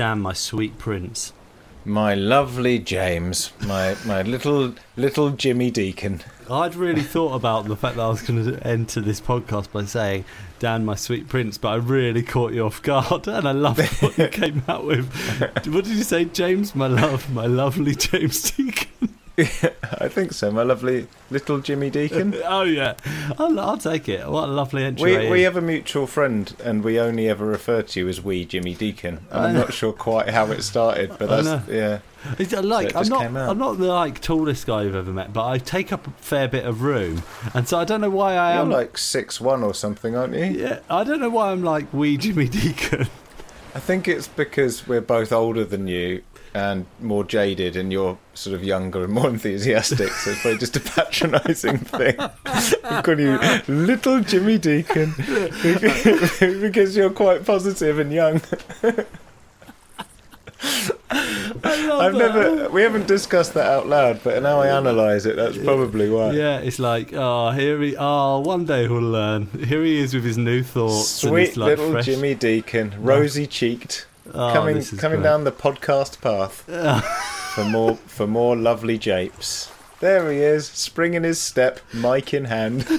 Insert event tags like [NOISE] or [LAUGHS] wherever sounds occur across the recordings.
Damn, my sweet prince. My lovely James, my my little little Jimmy Deacon. I'd really thought about the fact that I was going to enter this podcast by saying, Dan, my sweet prince, but I really caught you off guard [LAUGHS] and I loved what you [LAUGHS] came out with. What did you say, James? My love, my lovely James Deacon. [LAUGHS] I think so, my lovely little Jimmy Deacon. [LAUGHS] oh, yeah. I'll, I'll take it. What a lovely entry. We, we have a mutual friend, and we only ever refer to you as we Jimmy Deacon. I'm not sure quite how it started, [LAUGHS] but that's yeah. It's uh, like so I'm not I'm not the like tallest guy you've ever met, but I take up a fair bit of room, and so I don't know why I You're am like six one or something, aren't you? Yeah, I don't know why I'm like wee Jimmy Deacon. I think it's because we're both older than you, and more jaded, and you're sort of younger and more [LAUGHS] enthusiastic. So it's probably just a patronising [LAUGHS] thing. I'm calling you little Jimmy Deacon [LAUGHS] because you're quite positive and young. I've never. We haven't discussed that out loud, but now I analyse it. That's probably why. Yeah, it's like, oh, here he. Oh, one day he'll learn. Here he is with his new thoughts. Sweet like little fresh... Jimmy Deacon, rosy cheeked, oh, coming coming great. down the podcast path [LAUGHS] for more for more lovely japes. There he is, spring in his step, mic in hand. [LAUGHS]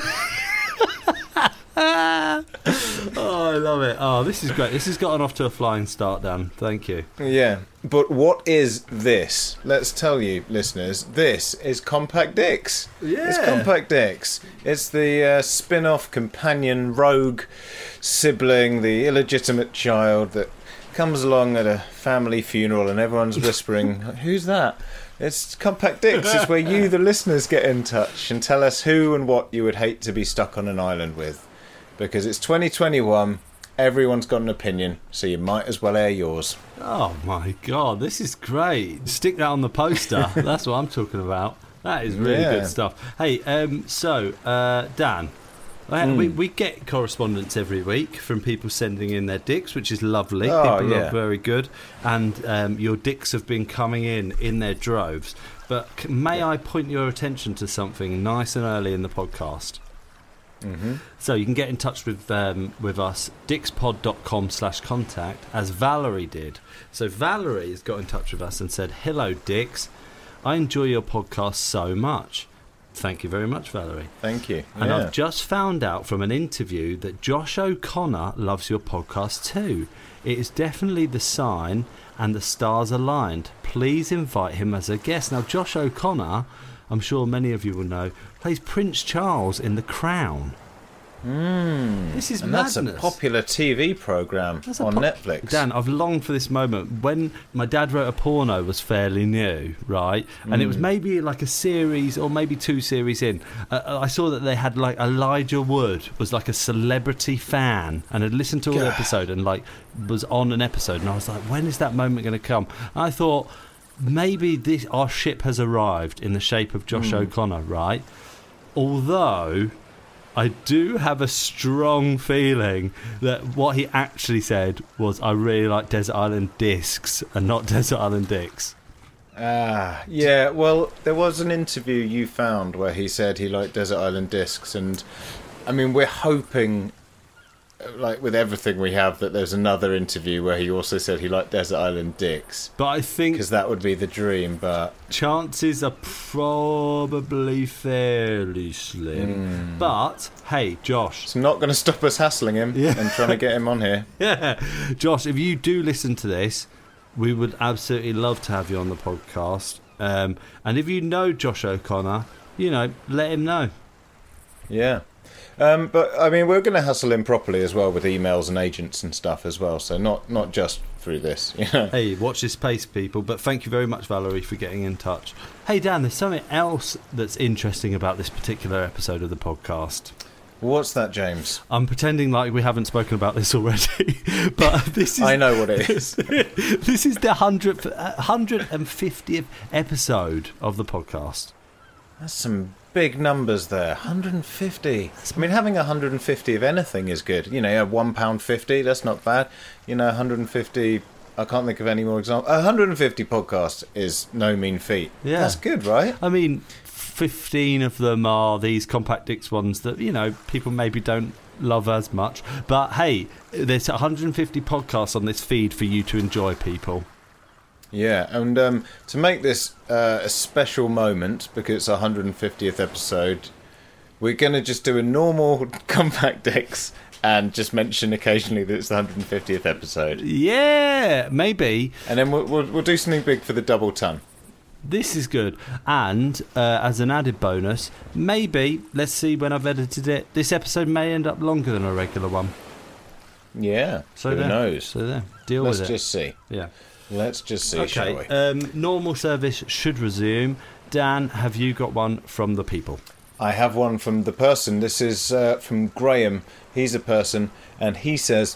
[LAUGHS] oh, I love it. Oh, this is great. This has gotten off to a flying start, Dan. Thank you. Yeah. But what is this? Let's tell you, listeners. This is Compact Dicks. Yeah. It's Compact Dicks. It's the uh, spin off companion rogue sibling, the illegitimate child that comes along at a family funeral and everyone's whispering, [LAUGHS] Who's that? It's Compact Dicks. It's where you, the listeners, get in touch and tell us who and what you would hate to be stuck on an island with because it's 2021. Everyone's got an opinion, so you might as well air yours. Oh my god, this is great! Stick that on the poster. [LAUGHS] That's what I'm talking about. That is really yeah. good stuff. Hey, um, so uh, Dan, mm. we, we get correspondence every week from people sending in their dicks, which is lovely. Oh, people yeah. are very good, and um, your dicks have been coming in in their droves. But may yeah. I point your attention to something nice and early in the podcast? Mm-hmm. So you can get in touch with um, with us, dixpod.com slash contact, as Valerie did. So Valerie has got in touch with us and said, Hello, Dix. I enjoy your podcast so much. Thank you very much, Valerie. Thank you. And yeah. I've just found out from an interview that Josh O'Connor loves your podcast too. It is definitely the sign and the stars aligned. Please invite him as a guest. Now, Josh O'Connor I'm sure many of you will know, plays Prince Charles in The Crown. Mm, this is and madness. That's a popular TV program that's on po- Netflix. Dan, I've longed for this moment. When my dad wrote a porno was fairly new, right? And mm. it was hmm. maybe like a series or maybe two series in. Uh, I saw that they had like Elijah Wood was like a celebrity fan and had listened to all the episode and like was on an episode. And I was like, when is that moment going to come? And I thought maybe this our ship has arrived in the shape of Josh mm. O'Connor, right? Although I do have a strong feeling that what he actually said was, "I really like Desert Island Discs and not [LAUGHS] Desert Island Dicks." Ah, yeah. Well, there was an interview you found where he said he liked Desert Island Discs, and I mean, we're hoping like with everything we have, that there's another interview where he also said he liked Desert Island Dicks But I think because that would be the dream. But chances are probably fairly slim. But hey, Josh, it's not going to stop us hassling him Yeah. and trying to get him on here. [LAUGHS] yeah, Josh, if you do listen to this, we would absolutely love to have you on the podcast. Um, and if you know Josh O'Connor, you know, let him know. Yeah. Um, but I mean, we're going to hustle him properly as well with emails and agents and stuff as well. So not not just through this. [LAUGHS] You know. Hey, watch this space, people. But thank you very much, Valerie, for getting in touch. Hey, Dan, there's something else that's interesting about this particular episode of the podcast. What's that, James? I'm pretending like we haven't spoken about this already, [LAUGHS] but [LAUGHS] this is I know what it is. this is the hundredth, hundred and fiftieth episode of the podcast. That's some big numbers there. 150. I mean, having 150 of anything is good. You know, one pound fifty. That's not bad. You know, 150. I can't think of any more examples. 150 podcasts is no mean feat. Yeah. that's good, right? I mean, fifteen of them are these compact disc ones that you know people maybe don't love as much. But hey, there's 150 podcasts on this feed for you to enjoy, people. Yeah, and um, to make this uh, a special moment because it's our 150th episode, we're going to just do a normal [LAUGHS] compact X and just mention occasionally that it's the 150th episode, Yeah, maybe and then we'll, we'll, we'll do something big for the double ton. This is good. And uh, as an added bonus, maybe, let's see when I've edited it, this episode may end up longer than a regular one. Yeah, So who there. knows? So there. Deal Let's with it. Let's just see. Yeah. Let's just see, shall Okay. we? Um, normal service should resume. Dan, have you got one from the people? I have one from the person. This is uh, from Graham. He's a person, and he says,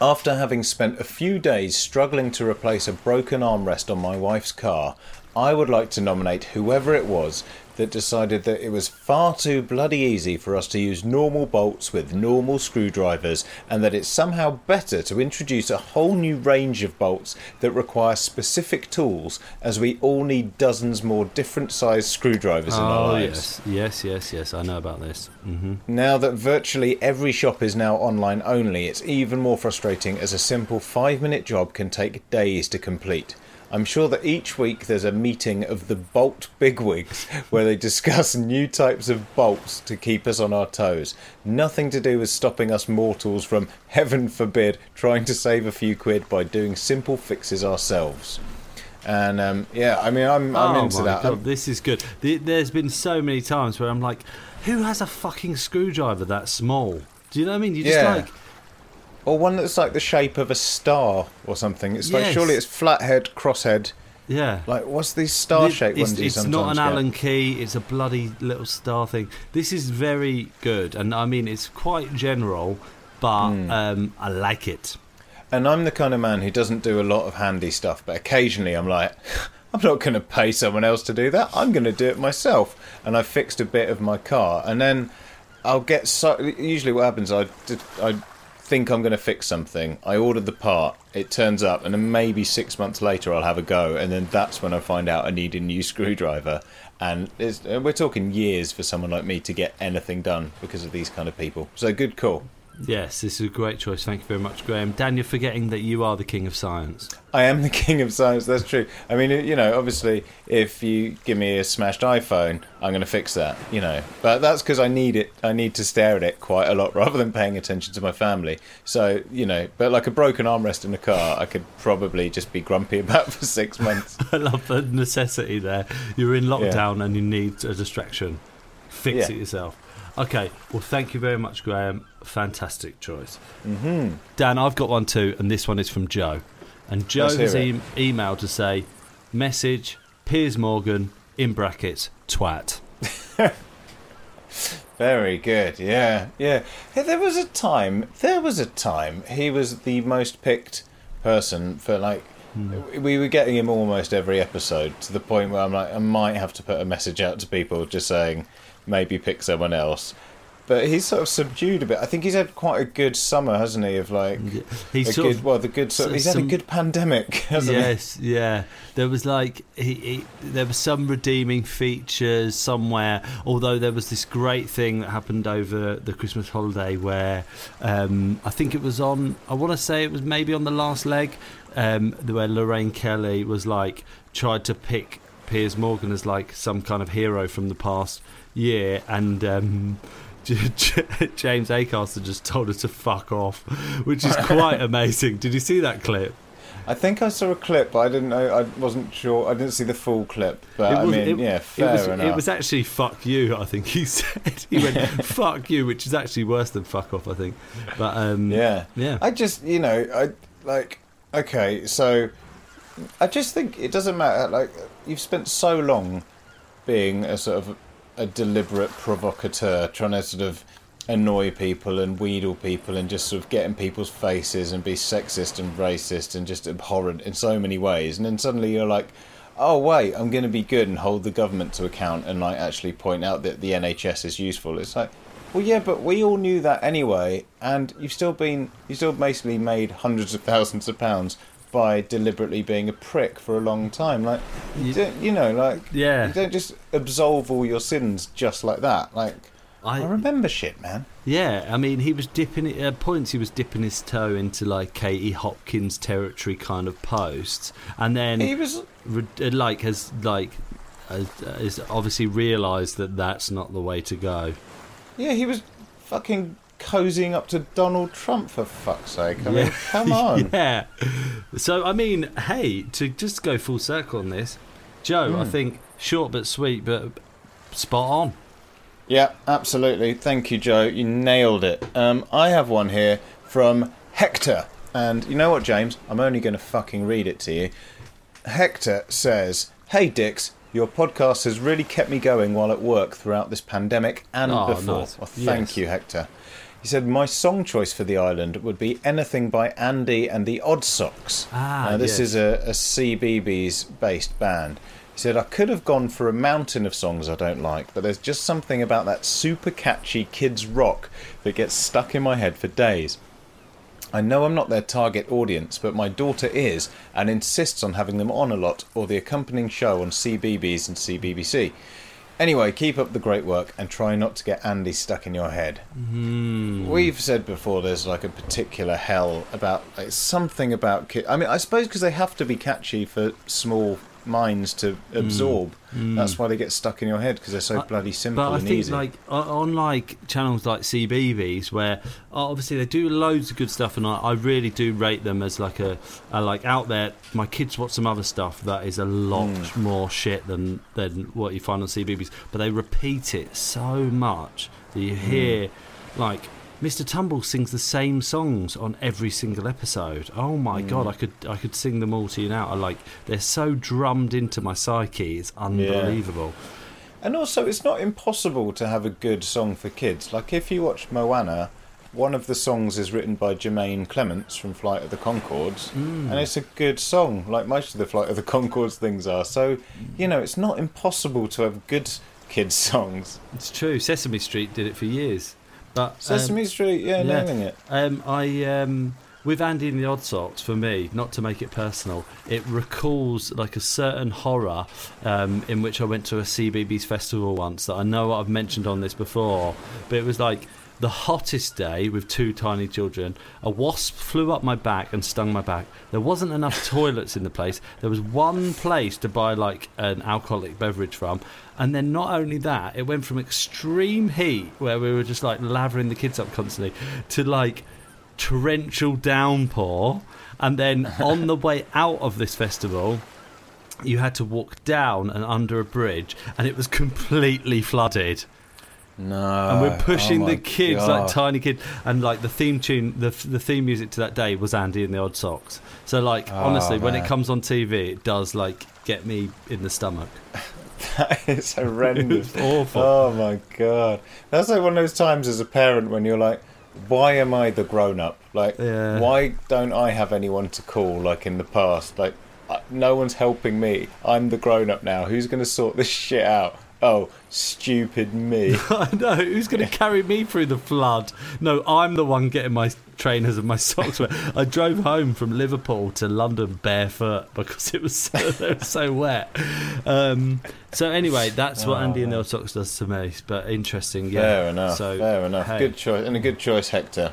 After having spent a few days struggling to replace a broken armrest on my wife's car, I would like to nominate whoever it was that decided that it was far too bloody easy for us to use normal bolts with normal screwdrivers, and that it's somehow better to introduce a whole new range of bolts that require specific tools, as we all need dozens more different sized screwdrivers in our oh, lives. yes. Yes, yes, yes. I know about this. hmm Now that virtually every shop is now online only, it's even more frustrating as a simple five minute job can take days to complete. I'm sure that each week there's a meeting of the Bolt bigwigs where they discuss new types of bolts to keep us on our toes. Nothing to do with stopping us mortals from, heaven forbid, trying to save a few quid by doing simple fixes ourselves. And um, yeah, I mean, I'm, I'm oh into that. god, this is good. There's been so many times where I'm like, who has a fucking screwdriver that small? Do you know what I mean? You just Yeah. like, Or one that's like the shape of a star or something. It's like Yes. surely it's flathead, crosshead. yeah. Like what's these star-shaped it's, ones? you It's not an get? Allen key. It's a bloody little star thing. This is very good, and I mean it's quite general, but Hmm. um, I like it. And I'm the kind of man who doesn't do a lot of handy stuff, but occasionally I'm like, [LAUGHS] I'm not going to pay someone else to do that. I'm going to do it myself. And I fixed a bit of my car, and then I'll get so. Usually, what happens, I I think I'm going to fix something. I ordered the part, it turns up, and then maybe six months later I'll have a go, and then that's when I find out I need a new [LAUGHS] screwdriver. And uh, we're talking years for someone like me to get anything done because of these kind of people. So good call. Yes, this is a great choice. Thank you very much, Graham. Dan, you're forgetting that you are the king of science. I am the [LAUGHS] king of science. That's true. I mean, you know, obviously, if you give me a smashed iPhone, I'm going to fix that. You know, but that's because I need it. I need to stare at it quite a lot [LAUGHS] rather than paying attention to my family. So, you know, but like a broken armrest in a car, I could probably just be grumpy [LAUGHS] about for six months. I love the necessity there. You're in lockdown and you need a distraction. Fix Yeah. it yourself. Okay, well, thank you very much, Graham. Fantastic choice. Mm-hmm. Dan, I've got one too, and this one is from Joe. And Joe has e- emailed to say, message Piers Morgan in brackets twat. [LAUGHS] Very good. Yeah, yeah. Hey, there was a time. There was a time he was the most picked person for like. We were getting him almost every episode to the point where I'm like, I might have to put a message out to people just saying, maybe pick someone else. but he's sort of subdued a bit. I think he's had quite a good summer, hasn't he? Of like He's good, of- well, the good. Sort of, he's had a good pandemic, [LAUGHS] hasn't he? yes, yeah. There was like he, he, there were some redeeming features somewhere. Although there was this great thing that happened over the Christmas holiday where um, I think it was on. I want to say it was maybe on the last leg um, where Lorraine Kelly was like tried to pick Piers Morgan as like some kind of hero from the past year, and. Um, [LAUGHS] James Acaster just told her to fuck off, which is [LAUGHS] quite amazing. Did you see that clip? I think I saw a clip, but I didn't know. I wasn't sure. I didn't see the full clip, but I mean, yeah, fair it was, enough. It was actually "fuck you." I think he [LAUGHS] said he went "fuck you," which is actually worse than "fuck off." I think, but um, Yeah. yeah, I just, you know, I like. Okay, so I just think it doesn't matter. Like you've spent so long being a sort of a deliberate provocateur, trying to sort of annoy people and wheedle people and just sort of get in people's faces and be sexist and racist and just abhorrent in so many ways. And then suddenly you're like, oh wait, I'm going to be good and hold the government to account and like actually point out that the NHS is useful. It's like, well, yeah, but we all knew that anyway, and you've still been, you've still basically made hundreds of thousands of pounds by deliberately being a prick for a long time. Like, you, You- don't, you know, like, Yeah. you don't just absolve all your sins just like that. Like, I, I, remember shit, man. yeah. I mean, he was dipping at points. He was dipping his toe into like Katie Hopkins territory kind of posts, and then He was, re- uh, like has like has, has obviously realised that that's not the way to go. yeah, he was fucking cozying up to Donald Trump for fuck's sake. I mean, Yeah. come [LAUGHS] on. yeah. So I mean, hey, to just go full circle on this, Joe, Hmm. I think short but sweet, but spot on. Yeah, absolutely. Thank you, Joe. You nailed it. Um, I have one here from Hector. And you know what, James? I'm only going to fucking read it to you. Hector says, Hey, Dix, your podcast has really kept me going while at work throughout this pandemic and Oh, before. nice. Well, thank Yes. you, Hector. He said, My song choice for the island would be anything by Andy and the Odd Socks. Ah, Now, this yes. is a, a CBeebies based band. He said, I could have gone for a mountain of songs I don't like, but there's just something about that super catchy kids rock that gets stuck in my head for days. I know I'm not their target audience, but my daughter is and insists on having them on a lot or the accompanying show on CBeebies and CBBC. Anyway, keep up the great work and try not to get Andy stuck in your head. Hmm. We've said before there's like a particular hell about like, something about kids. I mean, I suppose because they have to be catchy for small minds to absorb. That's why they get stuck in your head because they're so I- bloody simple But I and think easy. like on like channels like CBeebies, where obviously they do loads of good stuff, and I, I really do rate them as like a, a like out there. My kids watch some other stuff that is a lot Hmm. more shit than than what you find on CBeebies, but they repeat it so much that you Hmm. hear like. Mr. Tumble sings the same songs on every single episode. Oh my Hmm. god, I could I could sing them all to you now. I like they're so drummed into my psyche. It's unbelievable. And also, it's not impossible to have a good song for kids. Like if you watch Moana, one of the songs is written by Jemaine Clements from Flight of the Conchords, and it's a good song, like most of the Flight of the Conchords things are. So, you know, it's not impossible to have good kids [LAUGHS] songs. It's true. Sesame Street did it for years, but um, Sesame Street, yeah, yeah. nailing it. Um, I um, with Andy and the Odd Socks for me, not to make it personal, it recalls like a certain horror um, in which I went to a CBeebies festival once that I know I've mentioned on this before, but it was like the hottest day with two tiny children. A wasp flew up my back and stung my back. There wasn't enough [LAUGHS] toilets in the place. There was one place to buy like an alcoholic beverage from. And then not only that, it went from extreme heat where we were just like lavering the kids up constantly to like torrential downpour. And then [LAUGHS] on the way out of this festival, you had to walk down and under a bridge, and it was completely flooded No, and we're pushing oh the kids God. like tiny kids and like the theme tune the, the theme music to that day was andy and the odd socks so like Oh, honestly when it comes on tv it does like get me in the stomach [LAUGHS] that is horrendous. [LAUGHS] Awful. Oh my god, that's like one of those times as a parent when you're like, "Why am I the grown up? Like, Yeah. why don't I have anyone to call like in the past? Like, no one's helping me. I'm the grown up now. Who's going to sort this shit out? Oh, stupid me. [LAUGHS] I know. Who's going to carry me through the flood? No, I'm the one getting my trainers and my [LAUGHS] socks wet. I drove home from Liverpool to London barefoot because it was so, [LAUGHS] it was so wet. Um, so anyway, that's what Andy and the Odd Socks does to me. But interesting, yeah. Fair enough. So, fair enough. hey. Good choice. And a good choice, Hector.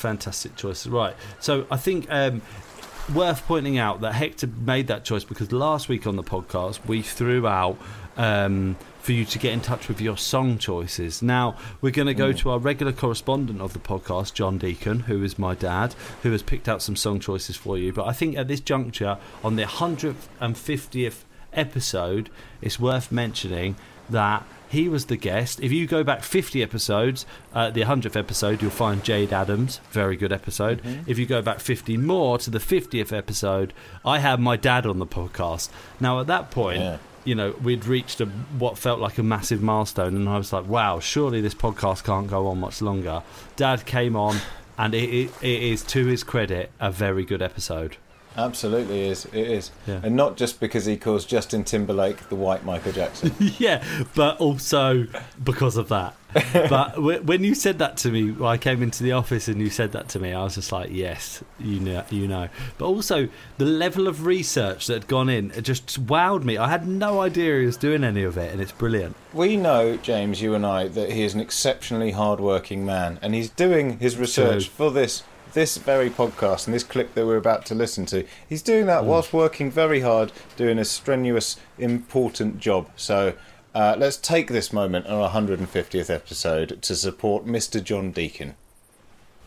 Fantastic choice. Right. So I think um, worth pointing out that Hector made that choice because last week on the podcast we threw out um, for you to get in touch with your song choices. Now we're going to go to our regular correspondent of the podcast, John Deacon, who is my dad, who has picked out some song choices for you. But I think at this juncture, on the 150th episode, it's worth mentioning that he was the guest. If you go back 50 episodes, uh, the 100th episode, you'll find Jayde Adams. Very good episode. If you go back 50 more to the 50th episode, I had my dad on the podcast. Now, at that point, Yeah. you know, we'd reached a, what felt like a massive milestone, and I was like, wow, surely this podcast can't go on much longer. Dad came on, and it, it, it is, to his credit, a very good episode. Absolutely is. It is. Yeah. And not just because he calls Justin Timberlake the white Michael Jackson. [LAUGHS] yeah, but also because of that. [LAUGHS] but w- when you said that to me, I came into the office and you said that to me, I was just like, yes, you know, you know. But also the level of research that had gone in, it just wowed me. I had no idea he was doing any of it, and it's brilliant. we know, James, you and I, that he is an exceptionally hard-working man, and he's doing his research for this this very podcast and this clip that we're about to listen to. He's doing that whilst working very hard, doing a strenuous, important job. So. Uh, let's take this moment on our 150th episode to support Mr. John Deacon.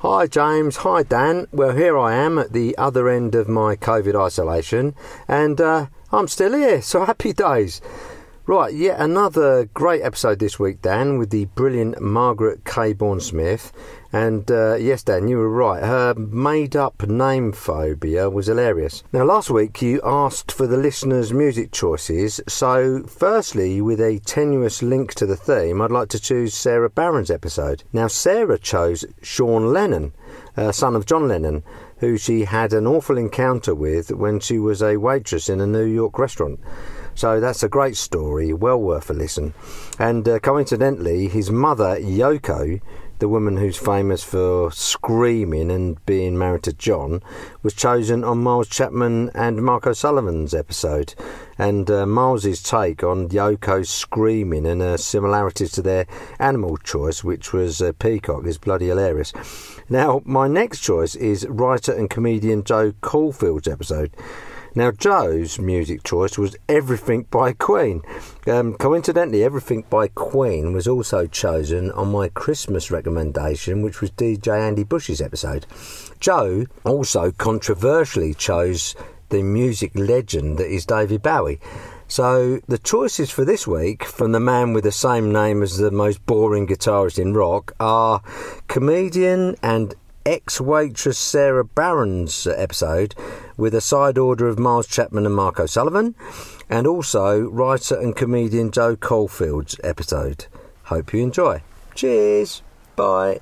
Hi James, hi Dan. Well, here I am at the other end of my COVID isolation, and uh, I'm still here, so happy days. Right, yet another great episode this week, Dan, with the brilliant Margaret Cabourn Smith. And uh, yes, Dan, you were right. Her made up name phobia was hilarious. Now, last week you asked for the listeners' music choices, so firstly, with a tenuous link to the theme, I'd like to choose Sara Barron's episode. Now, Sara chose Sean Lennon, uh, son of John Lennon, who she had an awful encounter with when she was a waitress in a New York restaurant. So that's a great story, well worth a listen. And uh, coincidentally, his mother, Yoko, the woman who's famous for screaming and being married to John, was chosen on Miles Chapman and Marco Sullivan's episode. And uh, Miles's take on Yoko's screaming and her similarities to their animal choice, which was uh, peacock, is bloody hilarious. Now, my next choice is writer and comedian Jo Caulfield's episode. Now, Jo's music choice was Everything by Queen. Um, coincidentally, Everything by Queen was also chosen on my Christmas recommendation, which was DJ Andy Bush's episode. Jo also controversially chose the music legend that is David Bowie. So, the choices for this week from the man with the same name as the most boring guitarist in rock are comedian and ex waitress Sara Barron's episode with a side order of Miles Chapman and Marco Sullivan, and also writer and comedian Jo Caulfield's episode. Hope you enjoy. Cheers. Bye.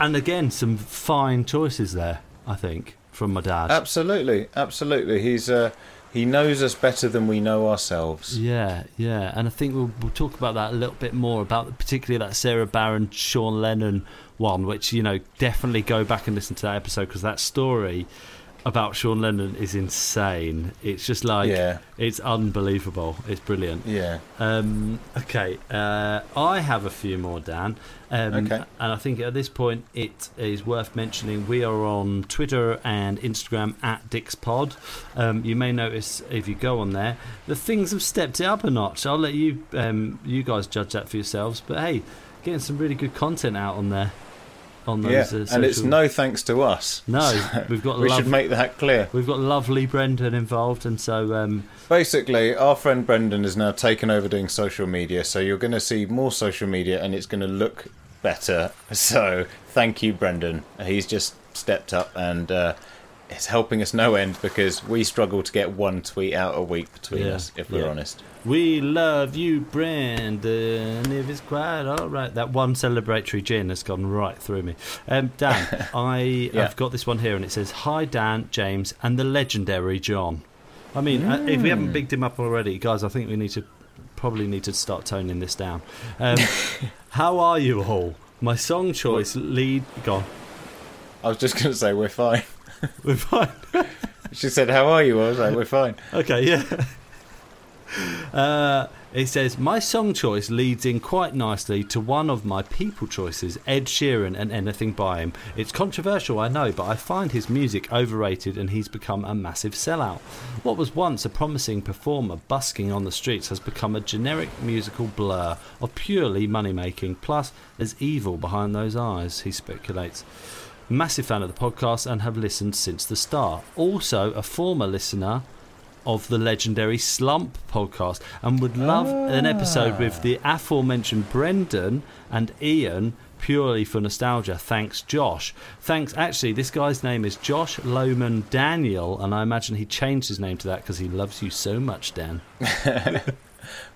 And again, some fine choices there, I think, from my dad. Absolutely, absolutely. He's uh, he knows us better than we know ourselves. Yeah, yeah, and I think we'll, we'll talk about that a little bit more about particularly that Sara Barron, Sean Lennon one, which you know definitely go back and listen to that episode because that story about Sean Lennon is insane. It's just like Yeah. it's unbelievable. It's brilliant. Yeah. Um, okay, uh, I have a few more, Dan. Um, Okay. And I think at this point it is worth mentioning we are on Twitter and Instagram at DixPod. Um, you may notice if you go on there the things have stepped it up a notch. I'll let you um, you guys judge that for yourselves. But hey, getting some really good content out on there. On those. Yeah, uh, and it's no thanks to us. No, [LAUGHS] we've got we should make that clear. we've got lovely Brendan involved, and so um, Basically, our friend Brendan has now taken over doing social media, so you're going to see more social media, and it's going to look better. [LAUGHS] So, thank you, Brendan. He's just stepped up and. Uh, it's helping us no end because we struggle to get one tweet out a week between Yeah, us, if we're yeah. honest. we love you, Brandon. If it's quite all right, that one celebratory gin has gone right through me. Um, Dan, [LAUGHS] I Yeah. have got this one here, and it says, "Hi, Dan, James, and the legendary John." I mean, uh, if we haven't bigged him up already, guys, I think we need to probably need to start toning this down. Um, [LAUGHS] how are you all? My song choice lead. Gone. I was just going to say, we're fine. [LAUGHS] We're fine. She said, How are you? I was like, We're fine. Okay, yeah. Uh, it says my song choice leads in quite nicely to one of my people choices, Ed Sheeran and anything by him. It's controversial, I know, but I find his music overrated and he's become a massive sellout. What was once a promising performer busking on the streets has become a generic musical blur of purely money making. Plus, there's evil behind those eyes, he speculates. Massive fan of the podcast and have listened since the start. Also, a former listener of the legendary Slump podcast and would love an episode with the aforementioned Brendan and Ian purely for nostalgia. Thanks, Josh. Thanks. Actually, this guy's name is Josh Lohman Daniel, and I imagine he changed his name to that because he loves you so much, Dan. [LAUGHS]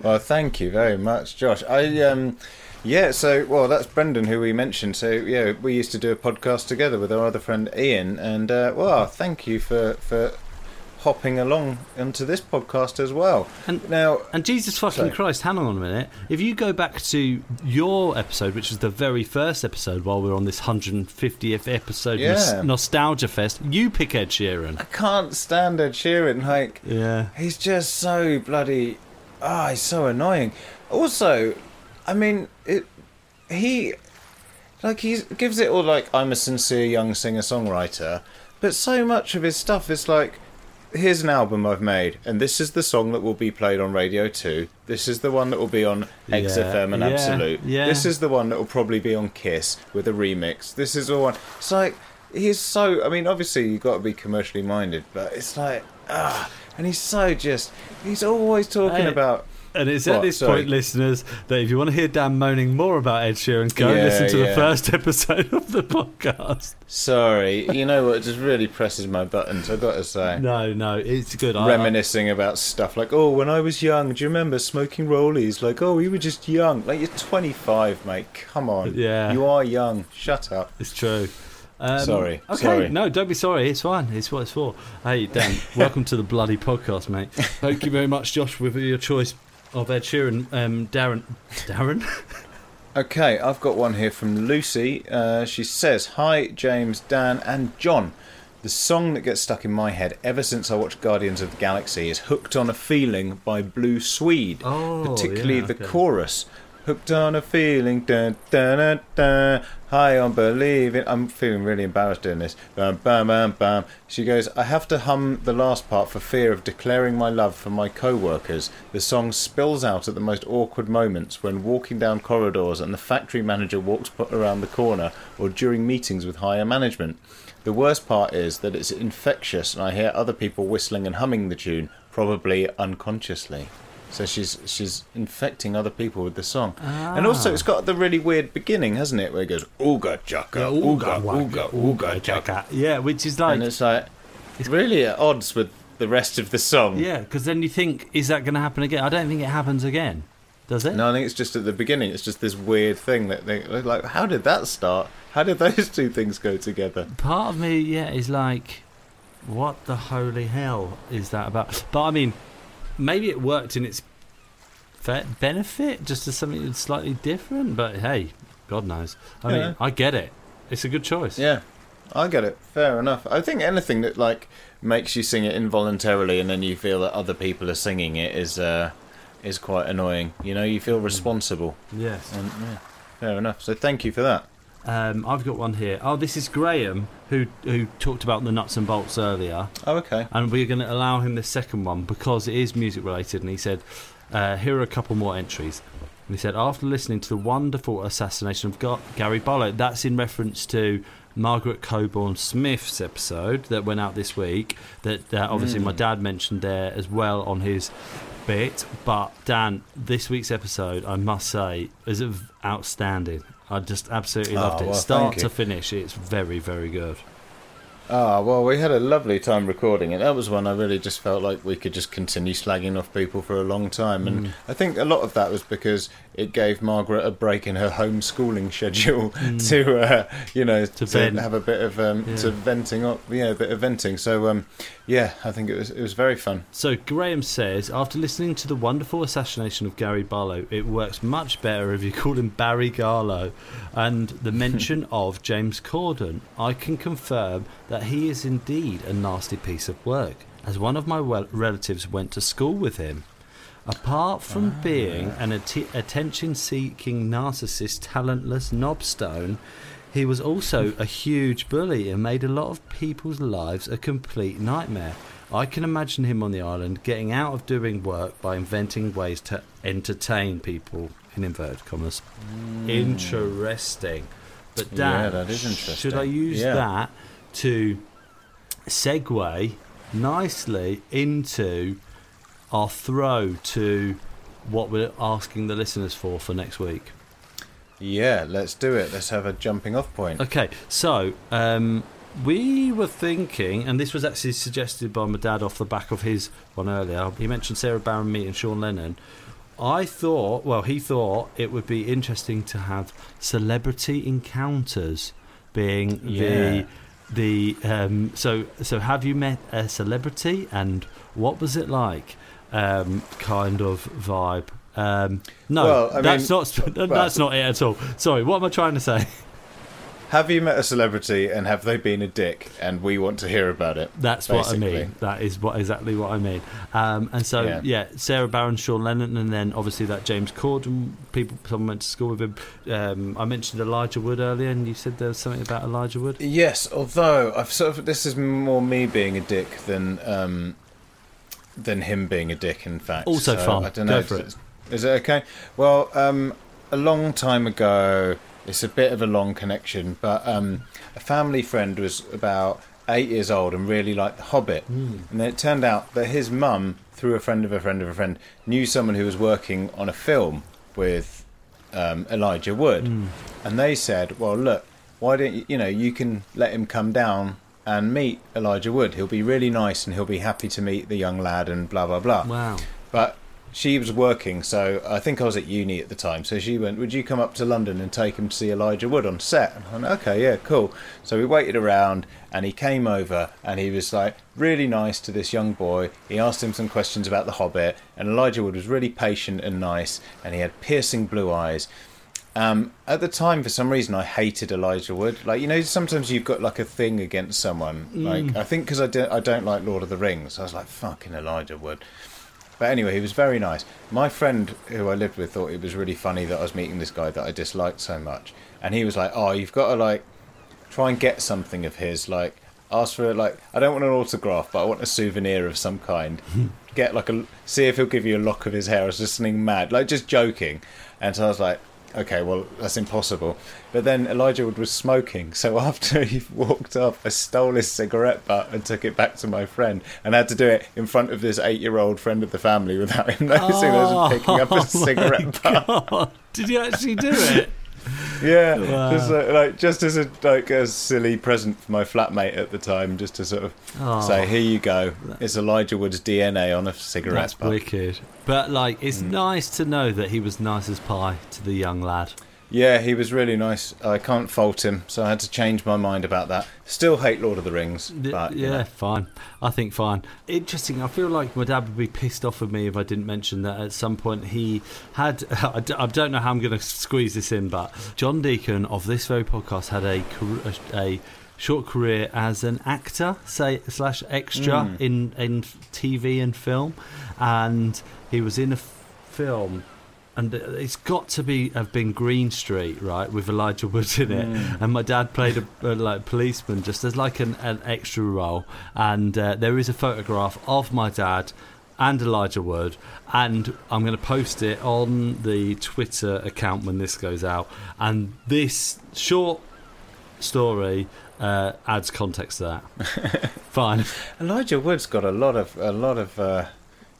Well, thank you very much, Josh. I um, yeah. So, well, that's Brendan who we mentioned. So, yeah, we used to do a podcast together with our other friend Ian, and uh, well, thank you for for hopping along into this podcast as well. And- now, And Jesus fucking Sorry. Christ, hang on a minute. If you go back to your episode, which was the very first episode while we are on this 150th episode nos- Yeah. Nostalgia Fest, you pick Ed Sheeran. I can't stand Ed Sheeran. Like, Yeah. He's just so bloody. Ah, he's so annoying. Also, I mean, it. He, like, he gives it all like I'm a sincere young singer songwriter, but so much of his stuff is like, here's an album I've made, and this is the song that will be played on Radio Two. This is the one that will be on XFM and Absolute. yeah. This is the one that will probably be on Kiss with a remix. This is the one. It's like he's so. I mean, obviously you've got to be commercially minded, but it's like ah, and he's so just. He's always talking Hey, about. And it's at this Sorry. point, listeners, that if you want to hear Dan moaning more about Ed Sheeran, go and Yeah, listen to the first [LAUGHS] episode of the podcast. Sorry, you know what? It just really presses my buttons. I've got to say. No, no, it's good. I- Reminiscing about stuff like, oh, when I was young, do you remember smoking rollies? Like, oh, you were just young. Like, you're 25, mate. Come on. Yeah. You are young. Shut up. It's true. Um, Sorry, Okay. sorry. No, don't be sorry. It's fine. It's what it's for. Hey, Dan, [LAUGHS] welcome to the bloody podcast, mate. Thank you very much, Josh, with your choice of Ed Sheeran. Um, Darren. Darren? Okay, I've got one here from Lucy. Uh, she says, Hi, James, Dan, and John. The song that gets stuck in my head ever since I watched Guardians of the Galaxy is Hooked on a Feeling by Blue Swede. Oh, particularly yeah, the chorus. Hooked on a feeling, high on believing. I'm feeling really embarrassed doing this. Bam, bam, bam, bam. She goes, I have to hum the last part for fear of declaring my love for my co workers. The song spills out at the most awkward moments when walking down corridors and the factory manager walks around the corner or during meetings with higher management. The worst part is that it's infectious and I hear other people whistling and humming the tune, probably unconsciously. So she's she's infecting other people with the song, and also ah. it's got the really weird beginning, hasn't it? Where it goes ooga chaka, ooga ooga ooga chaka, Yeah, which is like. and it's like it's really at odds with the rest of the song. Yeah, because then you think, is that going to happen again? I don't think it happens again. Does it? No, I think it's just at the beginning. It's just this weird thing that they like. How did that start? How did those two things go together? Part of me, yeah, is like, what the holy hell is that about? But I mean, maybe it worked in its benefit, just as something slightly different. But hey, God knows. I Yeah. mean, I get it. It's a good choice. Yeah, I get it. Fair enough. I think anything that like makes you sing it involuntarily and then you feel that other people are singing it is uh, is quite annoying. You know, you feel responsible. Yes. And yeah, fair enough. So thank you for that. Um, I've got one here. Oh, this is Graham who who talked about the nuts and bolts earlier. Oh, okay. and we're going to allow him the second one because it is music related. And he said, uh, "Here are a couple more entries." And he said, after listening to the wonderful assassination of Ga- Gary Barlow, that's in reference to Margaret Cabourn Smith's episode that went out this week. That uh, obviously my dad mentioned there as well on his bit. But Dan, this week's episode, I must say, is outstanding. I just absolutely Oh, loved it. well, Start to finish, it's very, very good. Ah, well, we had a lovely time recording it. That was one I really just felt like we could just continue slagging off people for a long time. And Mm. I think a lot of that was because it gave Margaret a break in her homeschooling [LAUGHS] schedule to, uh, you know, to, Mm. vent. have a bit of um, Yeah. to venting up, yeah, a bit of venting. So, um, yeah, I think it was it was very fun. So Graham says, after listening to the wonderful assassination of Gary Barlow, it works much better if you call him Barry Garlow, and the mention [LAUGHS] of James Corden. I can confirm that he is indeed a nasty piece of work, as one of my relatives went to school with him. Apart from being an atti- attention-seeking narcissist, talentless knobstone, he was also a huge bully and made a lot of people's lives a complete nightmare. I can imagine him on the island getting out of doing work by inventing ways to entertain people, in inverted commas. Interesting. But Hmm. Yeah, that is interesting. should I use Yeah. that to segue nicely into our throw to what we're asking the listeners for for next week? Yeah, let's do it. Let's have a jumping off point. Okay, so um, we were thinking, and this was actually suggested by my dad off the back of his one earlier. He mentioned Sara Barron meeting Sean Lennon. I thought, well, he thought it would be interesting to have celebrity encounters, being Yeah. the the um, so so. Have you met a celebrity, and what was it like? Um, kind of vibe. Um, no, Well, that's mean- not [LAUGHS] that's not it at all. Sorry, what am I trying to say? Have you met a celebrity and have they been a dick? And we want to hear about it. That's what I mean. That is what exactly what I mean. Um, and so yeah. Yeah. Sara Barron, Sean Lennon, and then obviously that James Corden. People, someone went to school with him. Um, I mentioned Elijah Wood earlier, and you said there was something about Elijah Wood. Yes, although I've sort of this is more me being a dick than um, than him being a dick. In fact, Also So, fun. I don't Go know. for is, is it okay? Well, um, a long time ago, it's a bit of a long connection, but um, a family friend was about eight years old and really liked The Hobbit, Hmm. and then it turned out that his mum, through a friend of a friend of a friend, knew someone who was working on a film with um, Elijah Wood, Hmm. and they said, "Well, look, why don't you? You know, you can let him come down." And meet Elijah Wood. He'll be really nice, and he'll be happy to meet the young lad, and blah blah blah. Wow. But she was working, so I think I was at uni at the time. So she went, "Would you come up to London and take him to see Elijah Wood on set?" And I went, "Okay, yeah, cool." So we waited around, and he came over, and he was like really nice to this young boy. He asked him some questions about The Hobbit, and Elijah Wood was really patient and nice, and he had piercing blue eyes. Um, at the time, for some reason, I hated Elijah Wood. Like you know, sometimes you've got like a thing against someone. Like I think because I don't, I don't like Lord of the Rings. I was like fucking Elijah Wood. But anyway, he was very nice. My friend who I lived with thought it was really funny that I was meeting this guy that I disliked so much, and he was like, "Oh, you've got to like try and get something of his. Like ask for like I don't want an autograph, but I want a souvenir of some kind. [LAUGHS] get like a see if he'll give you a lock of his hair." I was just something mad, like just joking, and so I was like. Okay, well that's impossible. But then Elijah Wood was smoking, so [LAUGHS] after he walked off, I stole his cigarette butt and took it back to my friend, and I had to do it in front of this eight-year-old friend of the family without [LAUGHS] him noticing I was oh. picking up a [LAUGHS] oh cigarette butt. God, did you actually do it? [LAUGHS] Yeah, Wow. just like, like just as a like a silly present for my flatmate at the time, just to sort of Oh. say, "Here you go, it's Elijah Wood's DNA on a cigarette That's butt." wicked. But like, it's Mm. nice to know that he was nice as pie to the young lad. Yeah, he was really nice. I can't fault him, so I had to change my mind about that. Still hate Lord of the Rings, but you yeah, know. fine. I think fine. Interesting. I feel like my dad would be pissed off with me if I didn't mention that at some point he had. [LAUGHS] I don't know how I'm going to squeeze this in, but John Deacon of this very podcast had a a short career as an actor, say slash extra Mm. in in TV and film, and he was in a film. And it's got to be have been Green Street, right, with Elijah Wood in it. Mm. And my dad played a, a like policeman, just as like an, an extra role. And uh, there is a photograph of my dad and Elijah Wood, and I'm going to post it on the Twitter account when this goes out. And this short story uh, adds context to that. [LAUGHS] Fine. Elijah Wood's got a lot of a lot of uh,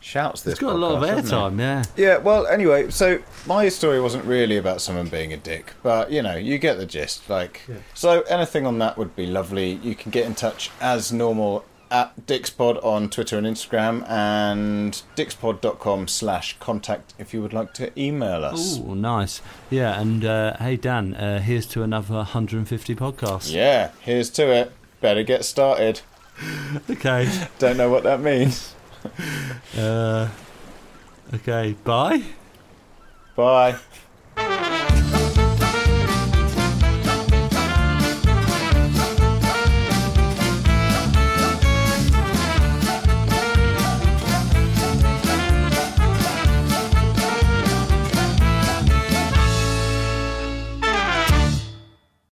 shouts. This It's got a lot of podcast, airtime, yeah. Yeah, well, anyway, so my story wasn't really about someone being a dick, but you know, you get the gist. Like, so anything on that would be lovely. You can get in touch as normal at Dixpod on Twitter and Instagram, and dixpod.com slash contact if you would like to email us. Oh, nice. Yeah, and uh, hey, Dan, uh, here's to another 150 podcasts. Yeah, here's to it. Better get started. [LAUGHS] Okay. Don't know what that means. [LAUGHS] Uh, okay, bye. Bye.